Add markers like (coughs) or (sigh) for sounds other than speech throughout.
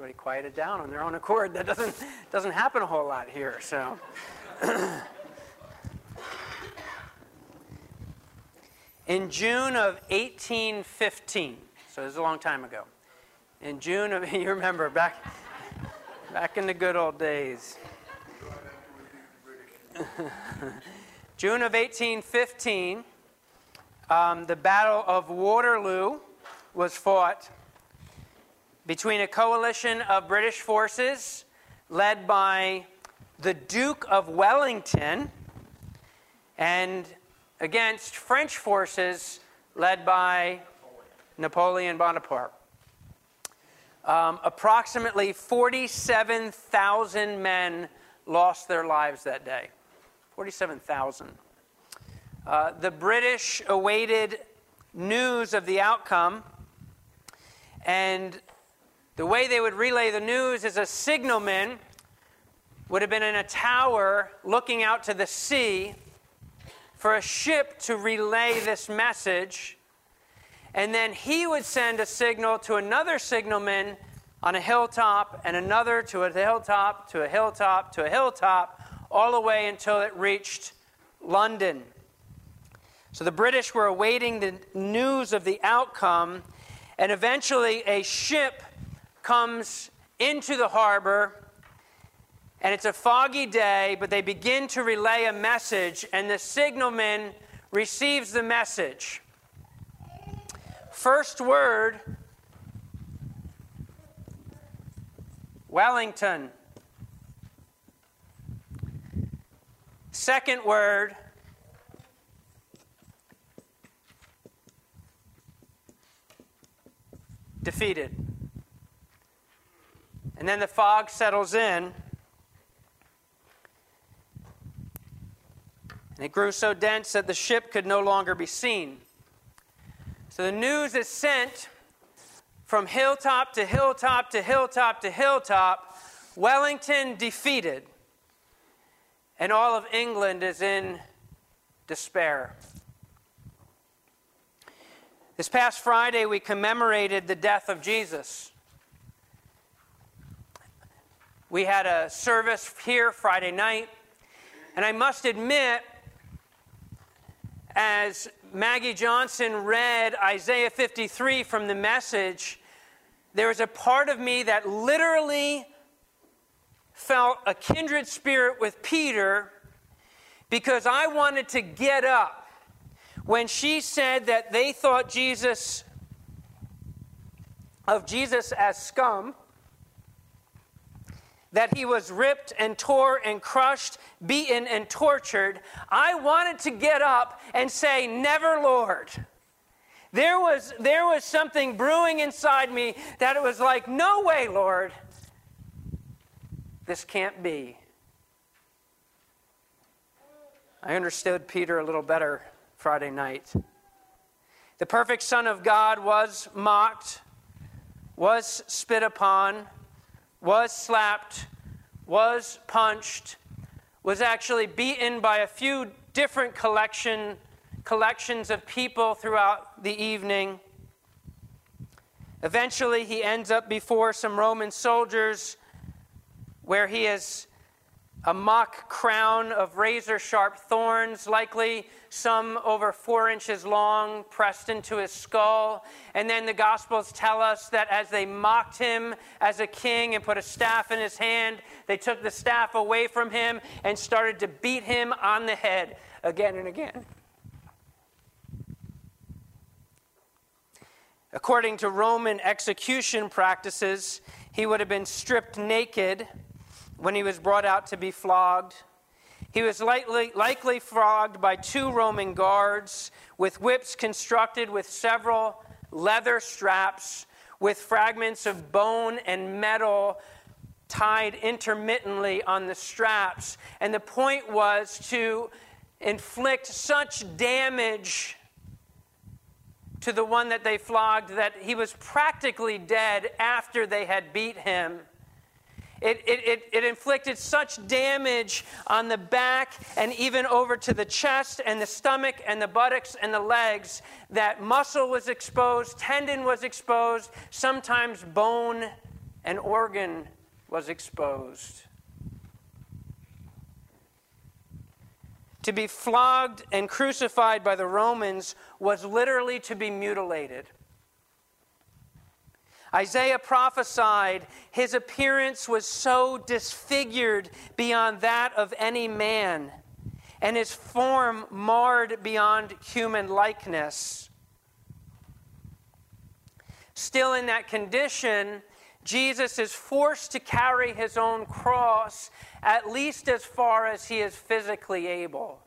everybody quieted down on their own accord. That doesn't, doesn't happen a whole lot here. So. (coughs) In June of 1815, so this is a long time ago. In June of, (laughs) you remember, back, back in the good old days. (laughs) June of 1815, um, the Battle of Waterloo was fought between a coalition of British forces led by the Duke of Wellington and against French forces led by Napoleon Bonaparte. Um, approximately 47,000 men lost their lives that day. 47,000. Uh, the British awaited news of the outcome, and the way they would relay the news is a signalman would have been in a tower looking out to the sea for a ship to relay this message. And then he would send a signal to another signalman on a hilltop, and another to a hilltop, to a hilltop, to a hilltop, all the way until it reached London. So the British were awaiting the news of the outcome, and eventually a ship comes into the harbor and it's a foggy day, but they begin to relay a message, and the signalman receives the message. First word Wellington. Second word defeated. And then the fog settles in. And it grew so dense that the ship could no longer be seen. So the news is sent from hilltop to hilltop to hilltop to hilltop Wellington defeated. And all of England is in despair. This past Friday, we commemorated the death of Jesus. We had a service here Friday night, and I must admit, as Maggie Johnson read Isaiah 53 from the message, there was a part of me that literally felt a kindred spirit with Peter because I wanted to get up when she said that they thought Jesus of Jesus as scum that he was ripped and tore and crushed, beaten and tortured, I wanted to get up and say, Never, Lord. There was, there was something brewing inside me that it was like, No way, Lord. This can't be. I understood Peter a little better Friday night. The perfect Son of God was mocked, was spit upon was slapped, was punched, was actually beaten by a few different collection, collections of people throughout the evening. Eventually, he ends up before some Roman soldiers where he is a mock crown of razor sharp thorns, likely some over four inches long, pressed into his skull. And then the Gospels tell us that as they mocked him as a king and put a staff in his hand, they took the staff away from him and started to beat him on the head again and again. According to Roman execution practices, he would have been stripped naked when he was brought out to be flogged. He was likely, likely flogged by two Roman guards with whips constructed with several leather straps with fragments of bone and metal tied intermittently on the straps. And the point was to inflict such damage to the one that they flogged that he was practically dead after they had beat him. It, it, it, it, inflicted such damage on the back and even over to the chest and the stomach and the buttocks and the legs that muscle was exposed, tendon was exposed, sometimes bone and organ was exposed. To be flogged and crucified by the Romans was literally to be mutilated. Isaiah prophesied his appearance was so disfigured beyond that of any man, and his form marred beyond human likeness. Still in that condition, Jesus is forced to carry his own cross at least as far as he is physically able.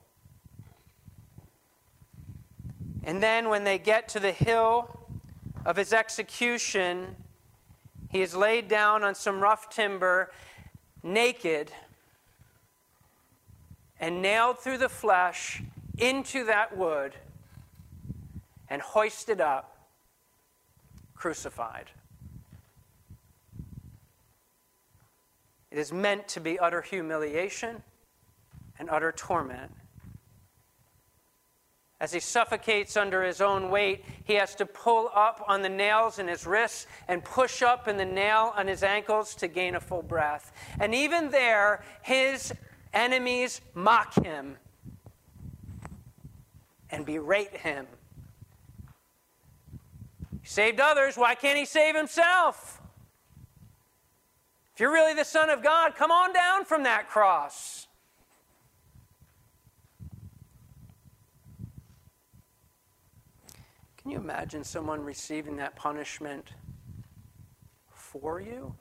And then when they get to the hill of his execution, he is laid down on some rough timber, naked, and nailed through the flesh into that wood and hoisted up, crucified. It is meant to be utter humiliation and utter torment. As he suffocates under his own weight, he has to pull up on the nails in his wrists and push up in the nail on his ankles to gain a full breath. And even there, his enemies mock him and berate him. He saved others, why can't he save himself? If you're really the Son of God, come on down from that cross. You imagine someone receiving that punishment for you?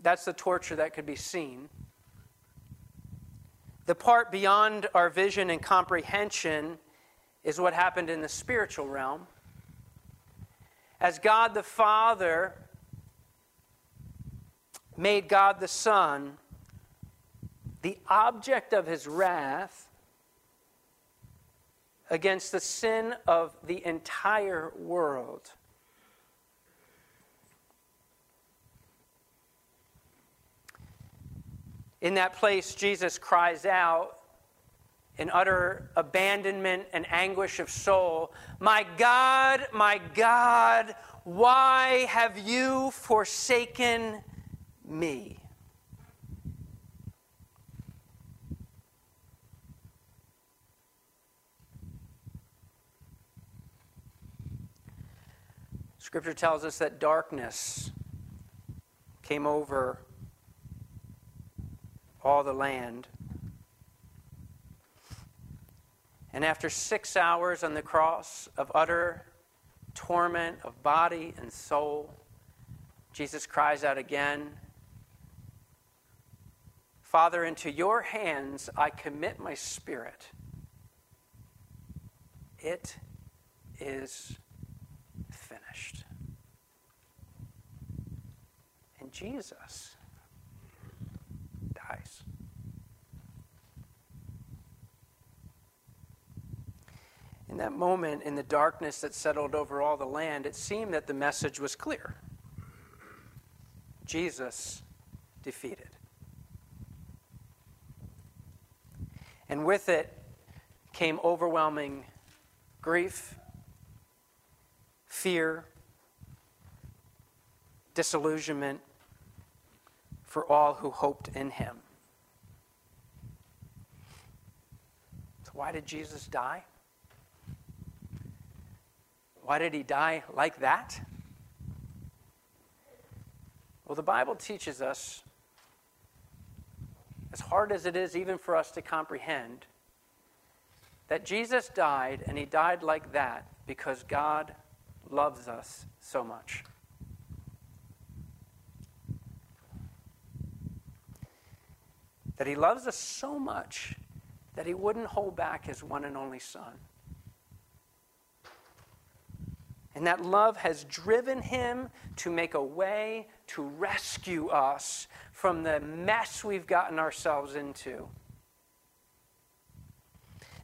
That's the torture that could be seen. The part beyond our vision and comprehension is what happened in the spiritual realm as God the Father made God the Son the object of his wrath against the sin of the entire world. In that place, Jesus cries out, in utter abandonment and anguish of soul, My God, my God, why have you forsaken me? Scripture tells us that darkness came over all the land. And after six hours on the cross of utter torment of body and soul, Jesus cries out again Father, into your hands I commit my spirit. It is And Jesus dies. In that moment, in the darkness that settled over all the land, it seemed that the message was clear Jesus defeated. And with it came overwhelming grief, fear, disillusionment for all who hoped in him. So, why did Jesus die? Why did he die like that? Well, the Bible teaches us, as hard as it is even for us to comprehend, that Jesus died, and he died like that because God loves us so much. That he loves us so much that he wouldn't hold back his one and only Son. And that love has driven him to make a way to rescue us from the mess we've gotten ourselves into.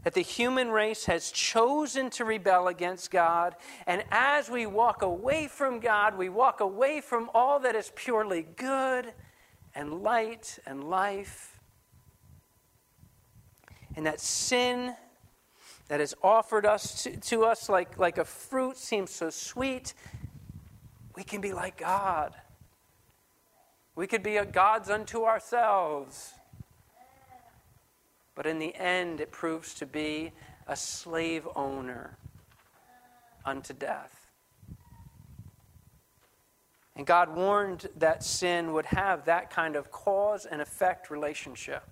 That the human race has chosen to rebel against God, and as we walk away from God, we walk away from all that is purely good and light and life. And that sin that is offered us to, to us like, like a fruit seems so sweet, we can be like God. We could be gods unto ourselves. But in the end, it proves to be a slave owner unto death. And God warned that sin would have that kind of cause and effect relationship.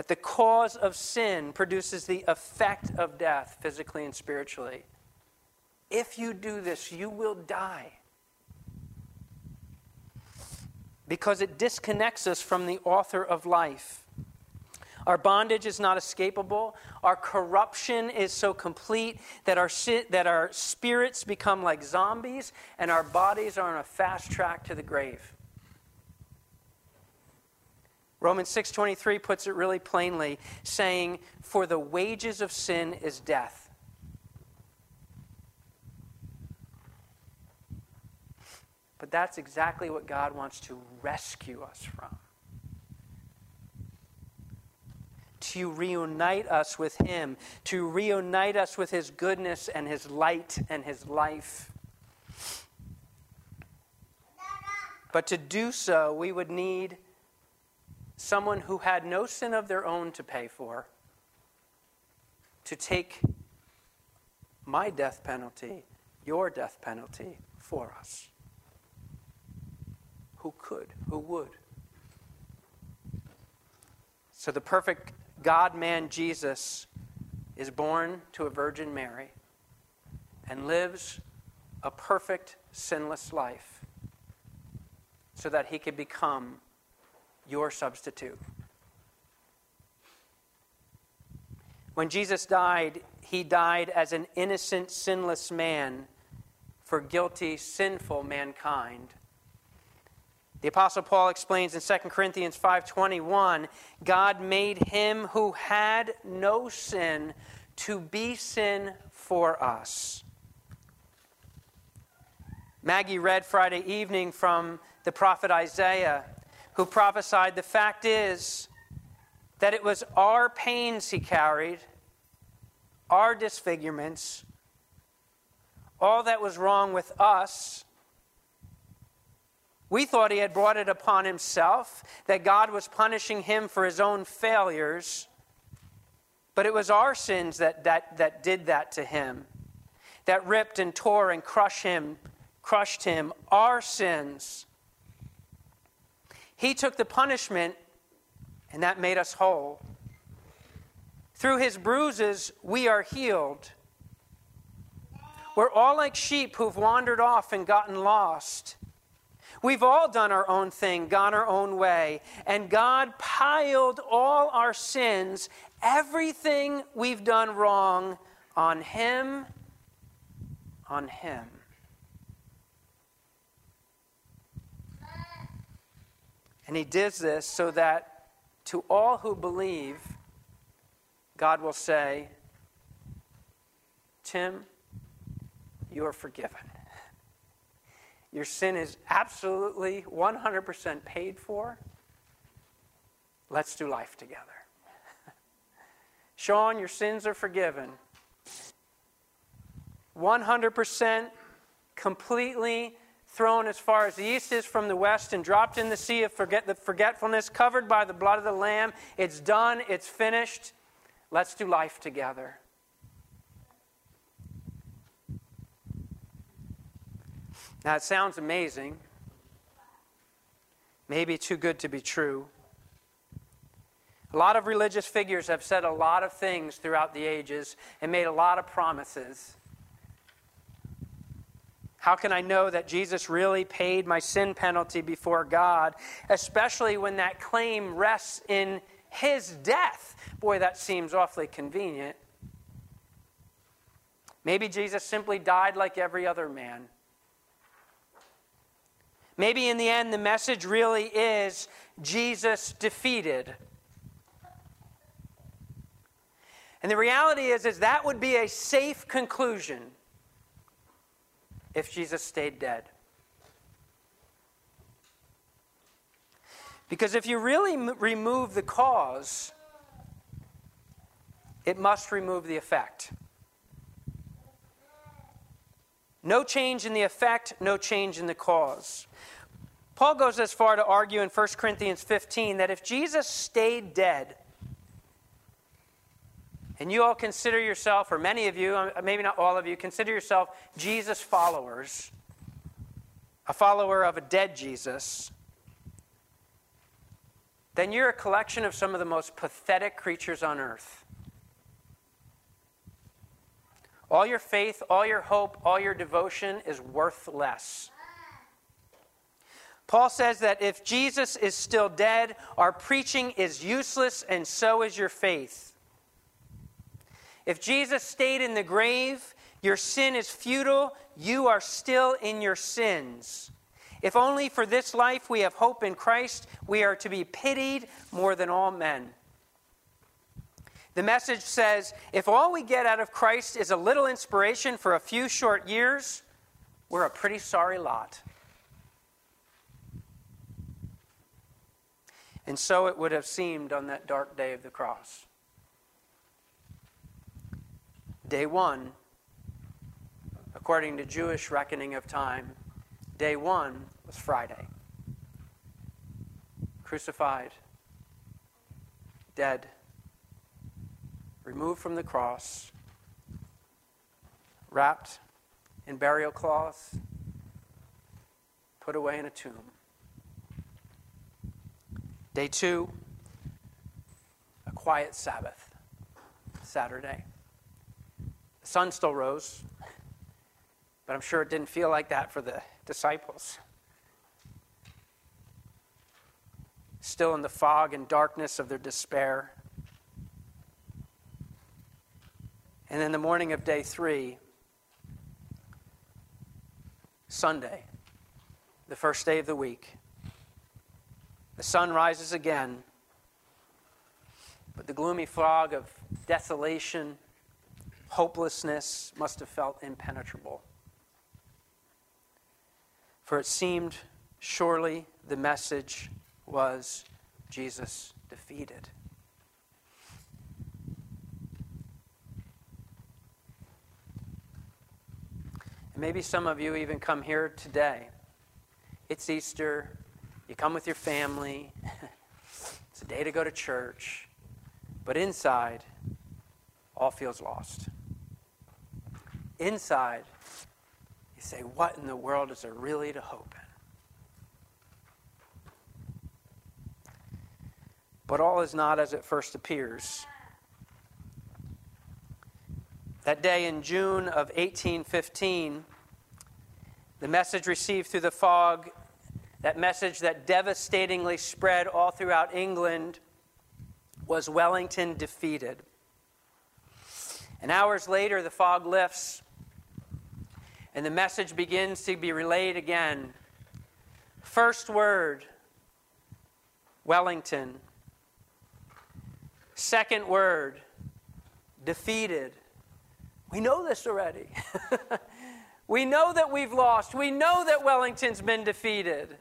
That the cause of sin produces the effect of death, physically and spiritually. If you do this, you will die. Because it disconnects us from the author of life. Our bondage is not escapable. Our corruption is so complete that our, that our spirits become like zombies and our bodies are on a fast track to the grave. Romans 6:23 puts it really plainly saying for the wages of sin is death. But that's exactly what God wants to rescue us from. To reunite us with Him, to reunite us with His goodness and His light and His life. But to do so, we would need someone who had no sin of their own to pay for to take my death penalty, your death penalty for us. Who could? Who would? So the perfect God man Jesus is born to a Virgin Mary and lives a perfect, sinless life so that he could become your substitute. When Jesus died, he died as an innocent, sinless man for guilty, sinful mankind. The apostle Paul explains in 2 Corinthians 5:21, God made him who had no sin to be sin for us. Maggie read Friday evening from the prophet Isaiah who prophesied, The fact is that it was our pains he carried, our disfigurements, all that was wrong with us. We thought he had brought it upon himself, that God was punishing him for his own failures. But it was our sins that, that, that did that to him, that ripped and tore and crushed him, crushed him. Our sins. He took the punishment, and that made us whole. Through his bruises, we are healed. We're all like sheep who've wandered off and gotten lost. We've all done our own thing, gone our own way, and God piled all our sins, everything we've done wrong, on Him, on Him. And he does this so that to all who believe, God will say, Tim, you are forgiven. (laughs) Your sin is absolutely 100% paid for. Let's do life together. (laughs) Sean, your sins are forgiven. 100% completely thrown as far as the east is from the west and dropped in the sea of forget, the forgetfulness, covered by the blood of the Lamb. It's done, it's finished. Let's do life together. Now, it sounds amazing, maybe too good to be true. A lot of religious figures have said a lot of things throughout the ages and made a lot of promises. How can I know that Jesus really paid my sin penalty before God, especially when that claim rests in his death? Boy, that seems awfully convenient. Maybe Jesus simply died like every other man. Maybe in the end, the message really is Jesus defeated. And the reality is, is that would be a safe conclusion if Jesus stayed dead. Because if you really m- remove the cause, it must remove the effect. No change in the effect, no change in the cause. Paul goes as far to argue in 1 Corinthians 15 that if Jesus stayed dead, and you all consider yourself, or many of you, uh, maybe not all of you, consider yourself Jesus followers, a follower of a dead Jesus, then you're a collection of some of the most pathetic creatures on earth. All your faith, all your hope, all your devotion is worthless. Paul says that if Jesus is still dead, our preaching is useless, and so is your faith. If Jesus stayed in the grave, your sin is futile, you are still in your sins. If only for this life we have hope in Christ, we are to be pitied more than all men. The message says if all we get out of Christ is a little inspiration for a few short years, we're a pretty sorry lot. And so it would have seemed on that dark day of the cross. Day one, according to Jewish reckoning of time, day one was Friday. Crucified, dead, removed from the cross, wrapped in burial cloth, put away in a tomb. Day two, a quiet Sabbath, Saturday. Sun still rose, but I'm sure it didn't feel like that for the disciples. Still in the fog and darkness of their despair. And then the morning of day three, Sunday, the first day of the week, the sun rises again, but the gloomy fog of desolation, hopelessness must have felt impenetrable. For it seemed surely the message was Jesus defeated. Maybe some of you even come here today. It's Easter. You come with your family. (laughs) it's a day to go to church. But inside, all feels lost. Inside, you say, What in the world is there really to hope in? But all is not as it first appears. That day in June of 1815, the message received through the fog, that message that devastatingly spread all throughout England, was Wellington defeated. And hours later, the fog lifts, and the message begins to be relayed again. First word Wellington. Second word defeated. We know this already. (laughs) we know that we've lost. We know that Wellington's been defeated.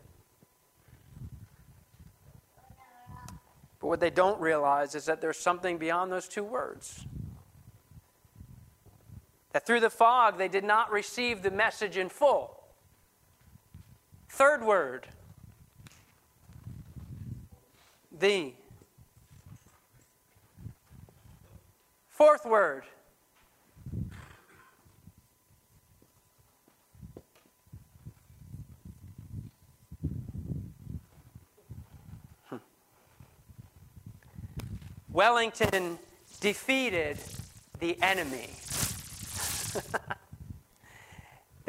But what they don't realize is that there's something beyond those two words. That through the fog, they did not receive the message in full. Third word the. Fourth word hmm. Wellington defeated the enemy.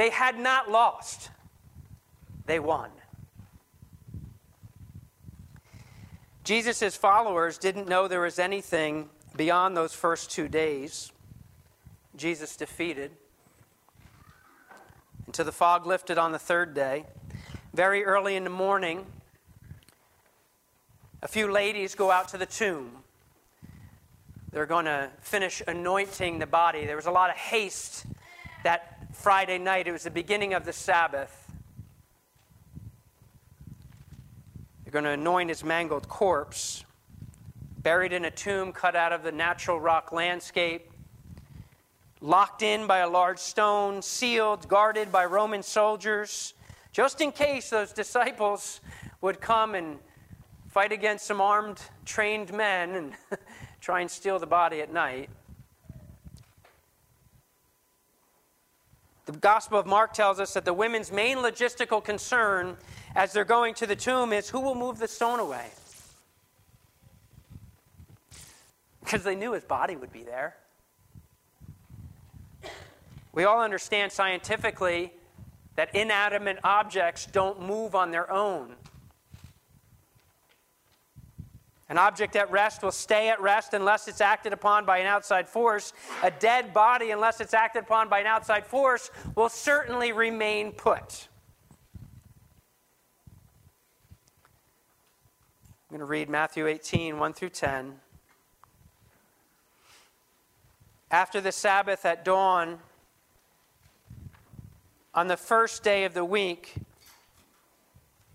They had not lost, they won. Jesus' followers didn't know there was anything beyond those first two days. Jesus defeated until the fog lifted on the third day. Very early in the morning, a few ladies go out to the tomb they're going to finish anointing the body. There was a lot of haste that Friday night. It was the beginning of the Sabbath. They're going to anoint his mangled corpse. buried in a tomb cut out of the natural rock landscape, locked in by a large stone, sealed, guarded by Roman soldiers, just in case those disciples would come and fight against some armed, trained men and (laughs) try and steal the body at night. The Gospel of Mark tells us that the women's main logistical concern as they're going to the tomb is who will move the stone away? Because they knew his body would be there. We all understand scientifically that inanimate objects don't move on their own. An object at rest will stay at rest unless it's acted upon by an outside force. A dead body, unless it's acted upon by an outside force, will certainly remain put. I'm going to read Matthew 18, 1 through 10. After the Sabbath at dawn, on the first day of the week,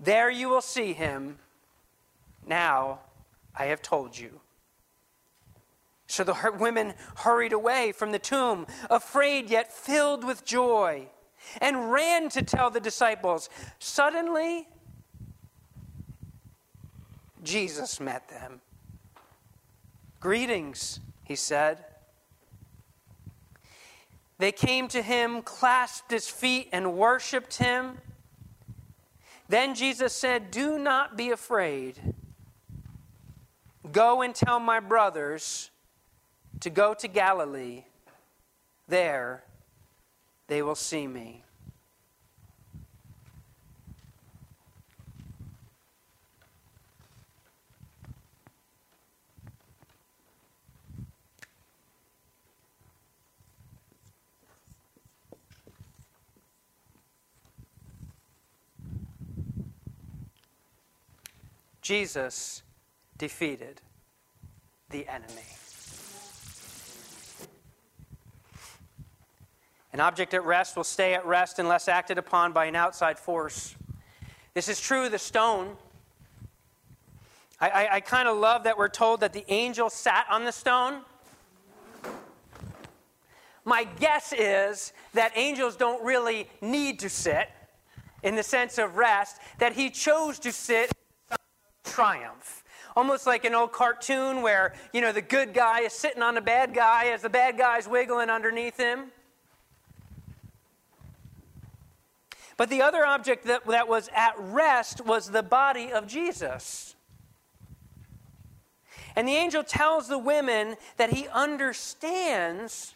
There you will see him. Now I have told you. So the women hurried away from the tomb, afraid yet filled with joy, and ran to tell the disciples. Suddenly, Jesus met them. Greetings, he said. They came to him, clasped his feet, and worshiped him. Then Jesus said, Do not be afraid. Go and tell my brothers to go to Galilee. There they will see me. Jesus defeated the enemy. An object at rest will stay at rest unless acted upon by an outside force. This is true of the stone. I, I, I kind of love that we're told that the angel sat on the stone. My guess is that angels don't really need to sit in the sense of rest, that he chose to sit triumph. Almost like an old cartoon where, you know, the good guy is sitting on the bad guy as the bad guy's wiggling underneath him. But the other object that, that was at rest was the body of Jesus. And the angel tells the women that he understands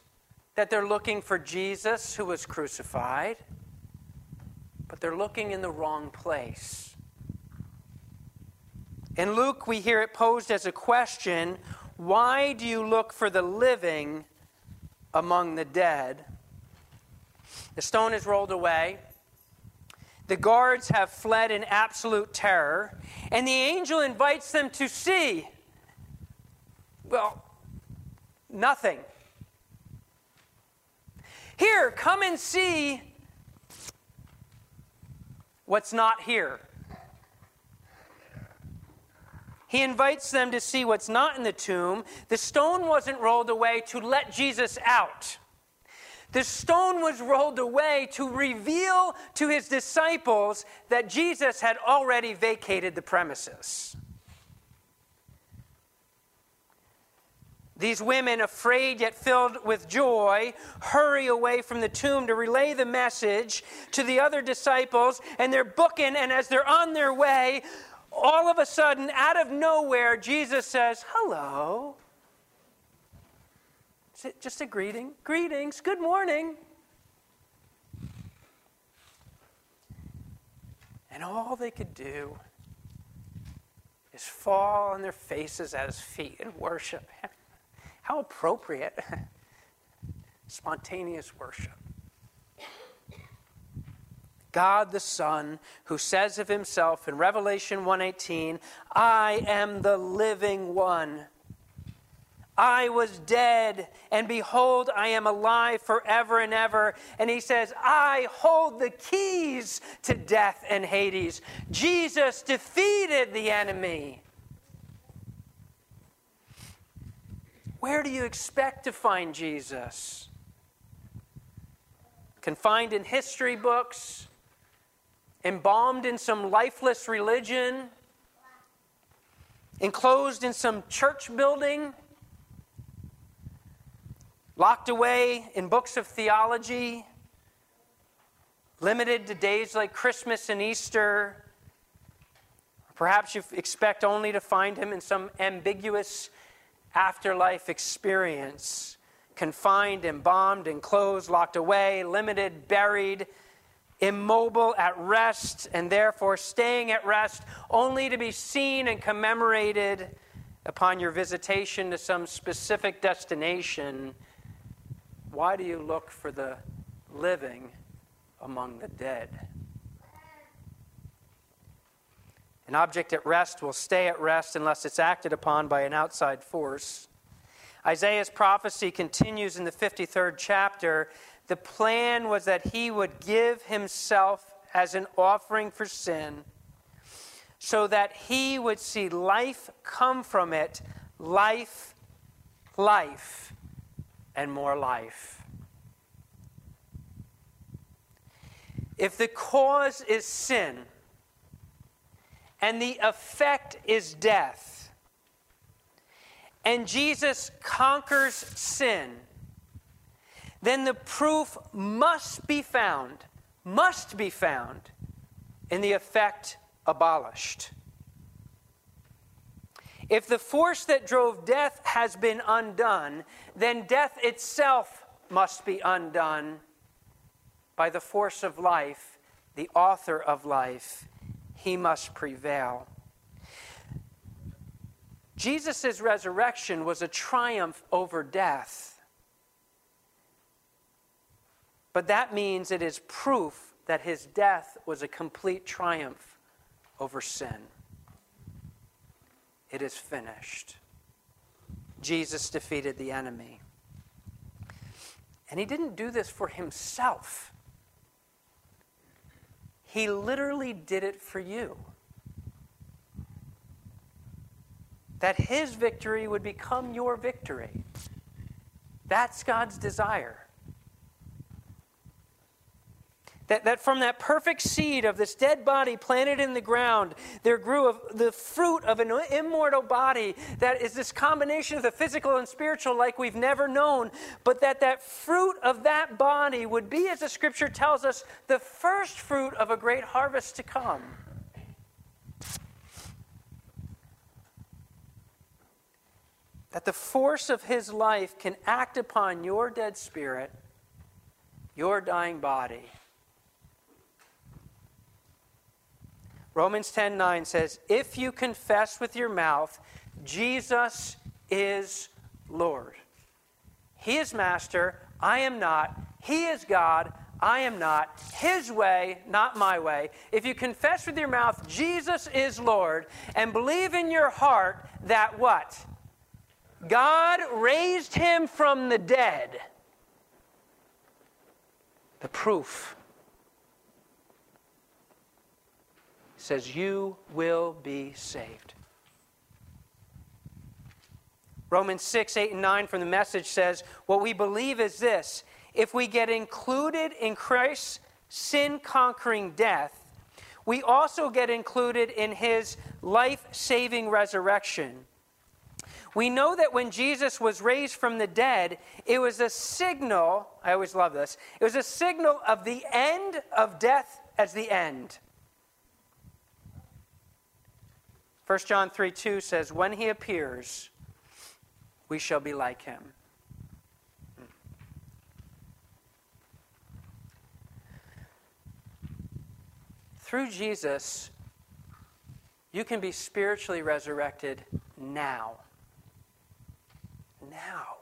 that they're looking for Jesus who was crucified, but they're looking in the wrong place. In Luke, we hear it posed as a question why do you look for the living among the dead? The stone is rolled away. The guards have fled in absolute terror, and the angel invites them to see. Well, nothing. Here, come and see what's not here. He invites them to see what's not in the tomb. The stone wasn't rolled away to let Jesus out. The stone was rolled away to reveal to his disciples that Jesus had already vacated the premises. These women, afraid yet filled with joy, hurry away from the tomb to relay the message to the other disciples, and they're booking, and as they're on their way, all of a sudden, out of nowhere, Jesus says, Hello. Is it just a greeting? Greetings, good morning. And all they could do is fall on their faces at his feet and worship him. How appropriate. (laughs) Spontaneous worship. God the Son who says of himself in Revelation 1:18, "I am the living one." I was dead, and behold, I am alive forever and ever. And he says, I hold the keys to death and Hades. Jesus defeated the enemy. Where do you expect to find Jesus? Confined in history books, embalmed in some lifeless religion, enclosed in some church building, locked away in books of theology, limited to days like Christmas and Easter. Perhaps you expect only to find him in some ambiguous afterlife experience, confined, embalmed, enclosed, locked away, limited, buried, immobile, at rest, and therefore staying at rest only to be seen and commemorated upon your visitation to some specific destination. Why do you look for the living among the dead? An object at rest will stay at rest unless it's acted upon by an outside force. Isaiah's prophecy continues in the 53rd chapter. The plan was that he would give himself as an offering for sin so that he would see life come from it life, life, and more life. If the cause is sin, and the effect is death. And Jesus conquers sin, then the proof must be found, must be found in the effect abolished. If the force that drove death has been undone, then death itself must be undone by the force of life, the author of life, he must prevail. Jesus' resurrection was a triumph over death. But that means it is proof that his death was a complete triumph over sin. It is finished. Jesus defeated the enemy. And he didn't do this for himself. He literally did it for you. That his victory would become your victory. That's God's desire. That, that from that perfect seed of this dead body planted in the ground, there grew a, the fruit of an immortal body that is this combination of the physical and spiritual like we've never known. But that that fruit of that body would be, as the scripture tells us, the first fruit of a great harvest to come. That the force of his life can act upon your dead spirit, your dying body Romans 10 9 says, If you confess with your mouth, Jesus is Lord. He is master, I am not. He is God, I am not. His way, not my way. If you confess with your mouth, Jesus is Lord, and believe in your heart that what? God raised him from the dead. The proof says, You will be saved. Romans 6, 8, and 9 from the message says, What we believe is this if we get included in Christ's sin conquering death, we also get included in his life saving resurrection. We know that when Jesus was raised from the dead, it was a signal, I always love this, it was a signal of the end of death as the end. 1 John 3 2 says, When he appears, we shall be like him. Through Jesus, you can be spiritually resurrected now. Now.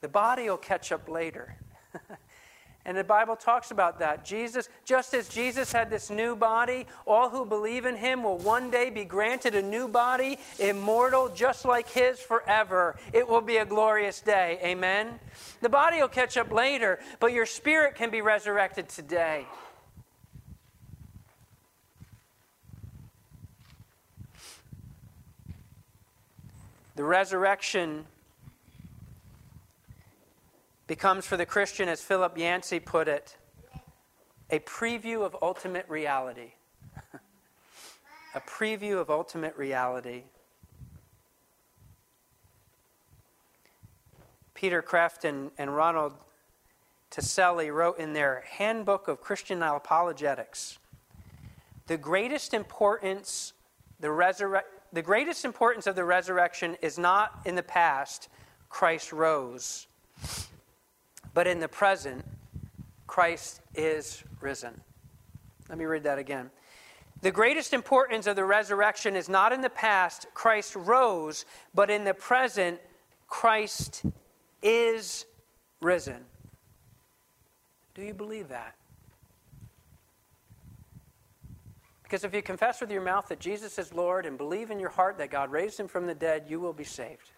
The body will catch up later. (laughs) And the Bible talks about that. Jesus, just as Jesus had this new body, all who believe in him will one day be granted a new body, immortal, just like his forever. It will be a glorious day. Amen? The body will catch up later, but your spirit can be resurrected today. The resurrection becomes for the Christian, as Philip Yancey put it, a preview of ultimate reality. (laughs) a preview of ultimate reality. Peter Kreeft and, and Ronald Tacelli wrote in their Handbook of Christian Apologetics the greatest importance the, resurre- the greatest importance of the resurrection is not in the past Christ rose but in the present, Christ is risen. Let me read that again. The greatest importance of the resurrection is not in the past, Christ rose, but in the present, Christ is risen. Do you believe that? Because if you confess with your mouth that Jesus is Lord and believe in your heart that God raised him from the dead, you will be saved.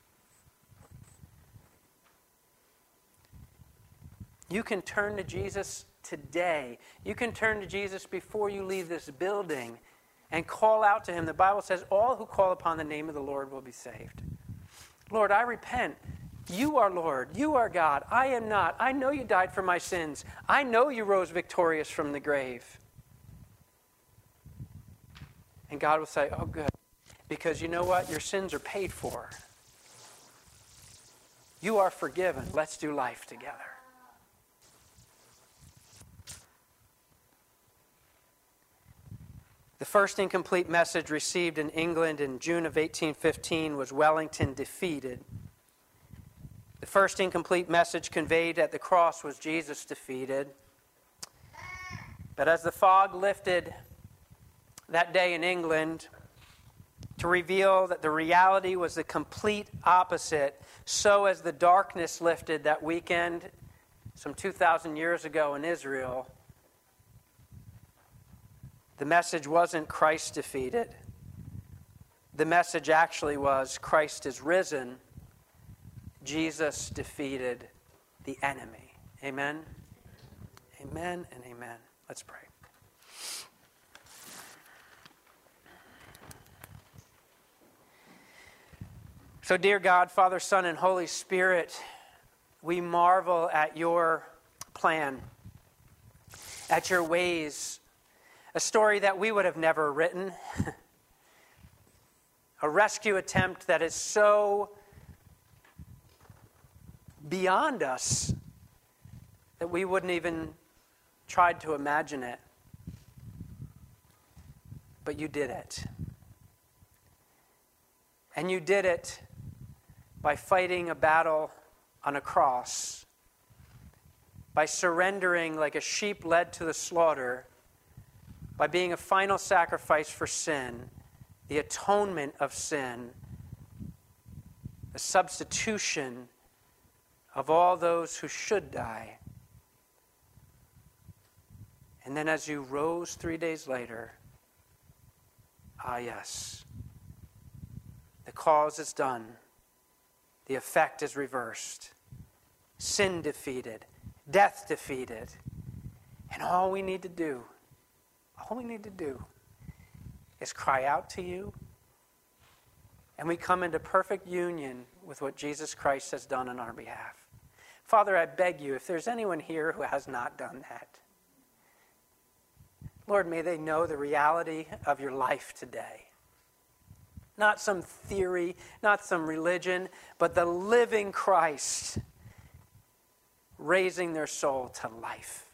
You can turn to Jesus today. You can turn to Jesus before you leave this building and call out to him. The Bible says, All who call upon the name of the Lord will be saved. Lord, I repent. You are Lord. You are God. I am not. I know you died for my sins. I know you rose victorious from the grave. And God will say, Oh, good. Because you know what? Your sins are paid for. You are forgiven. Let's do life together. The first incomplete message received in England in June of 1815 was Wellington defeated. The first incomplete message conveyed at the cross was Jesus defeated. But as the fog lifted that day in England to reveal that the reality was the complete opposite, so as the darkness lifted that weekend some 2,000 years ago in Israel, the message wasn't Christ defeated. The message actually was Christ is risen. Jesus defeated the enemy. Amen? Amen and amen. Let's pray. So, dear God, Father, Son, and Holy Spirit, we marvel at your plan, at your ways a story that we would have never written, (laughs) a rescue attempt that is so beyond us that we wouldn't even try to imagine it. But you did it. And you did it by fighting a battle on a cross, by surrendering like a sheep led to the slaughter by being a final sacrifice for sin, the atonement of sin, the substitution of all those who should die. And then as you rose three days later, ah, yes, the cause is done, the effect is reversed, sin defeated, death defeated. And all we need to do all we need to do is cry out to you, and we come into perfect union with what Jesus Christ has done on our behalf. Father, I beg you, if there's anyone here who has not done that, Lord, may they know the reality of your life today. not some theory, not some religion, but the living Christ raising their soul to life.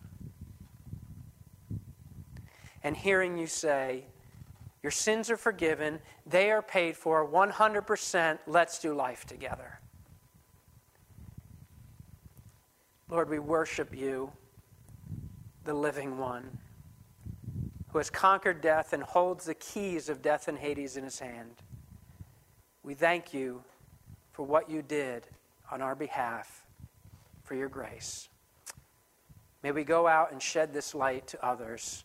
And hearing you say, Your sins are forgiven, they are paid for 100%, let's do life together. Lord, we worship you, the living one, who has conquered death and holds the keys of death and Hades in his hand. We thank you for what you did on our behalf, for your grace. May we go out and shed this light to others.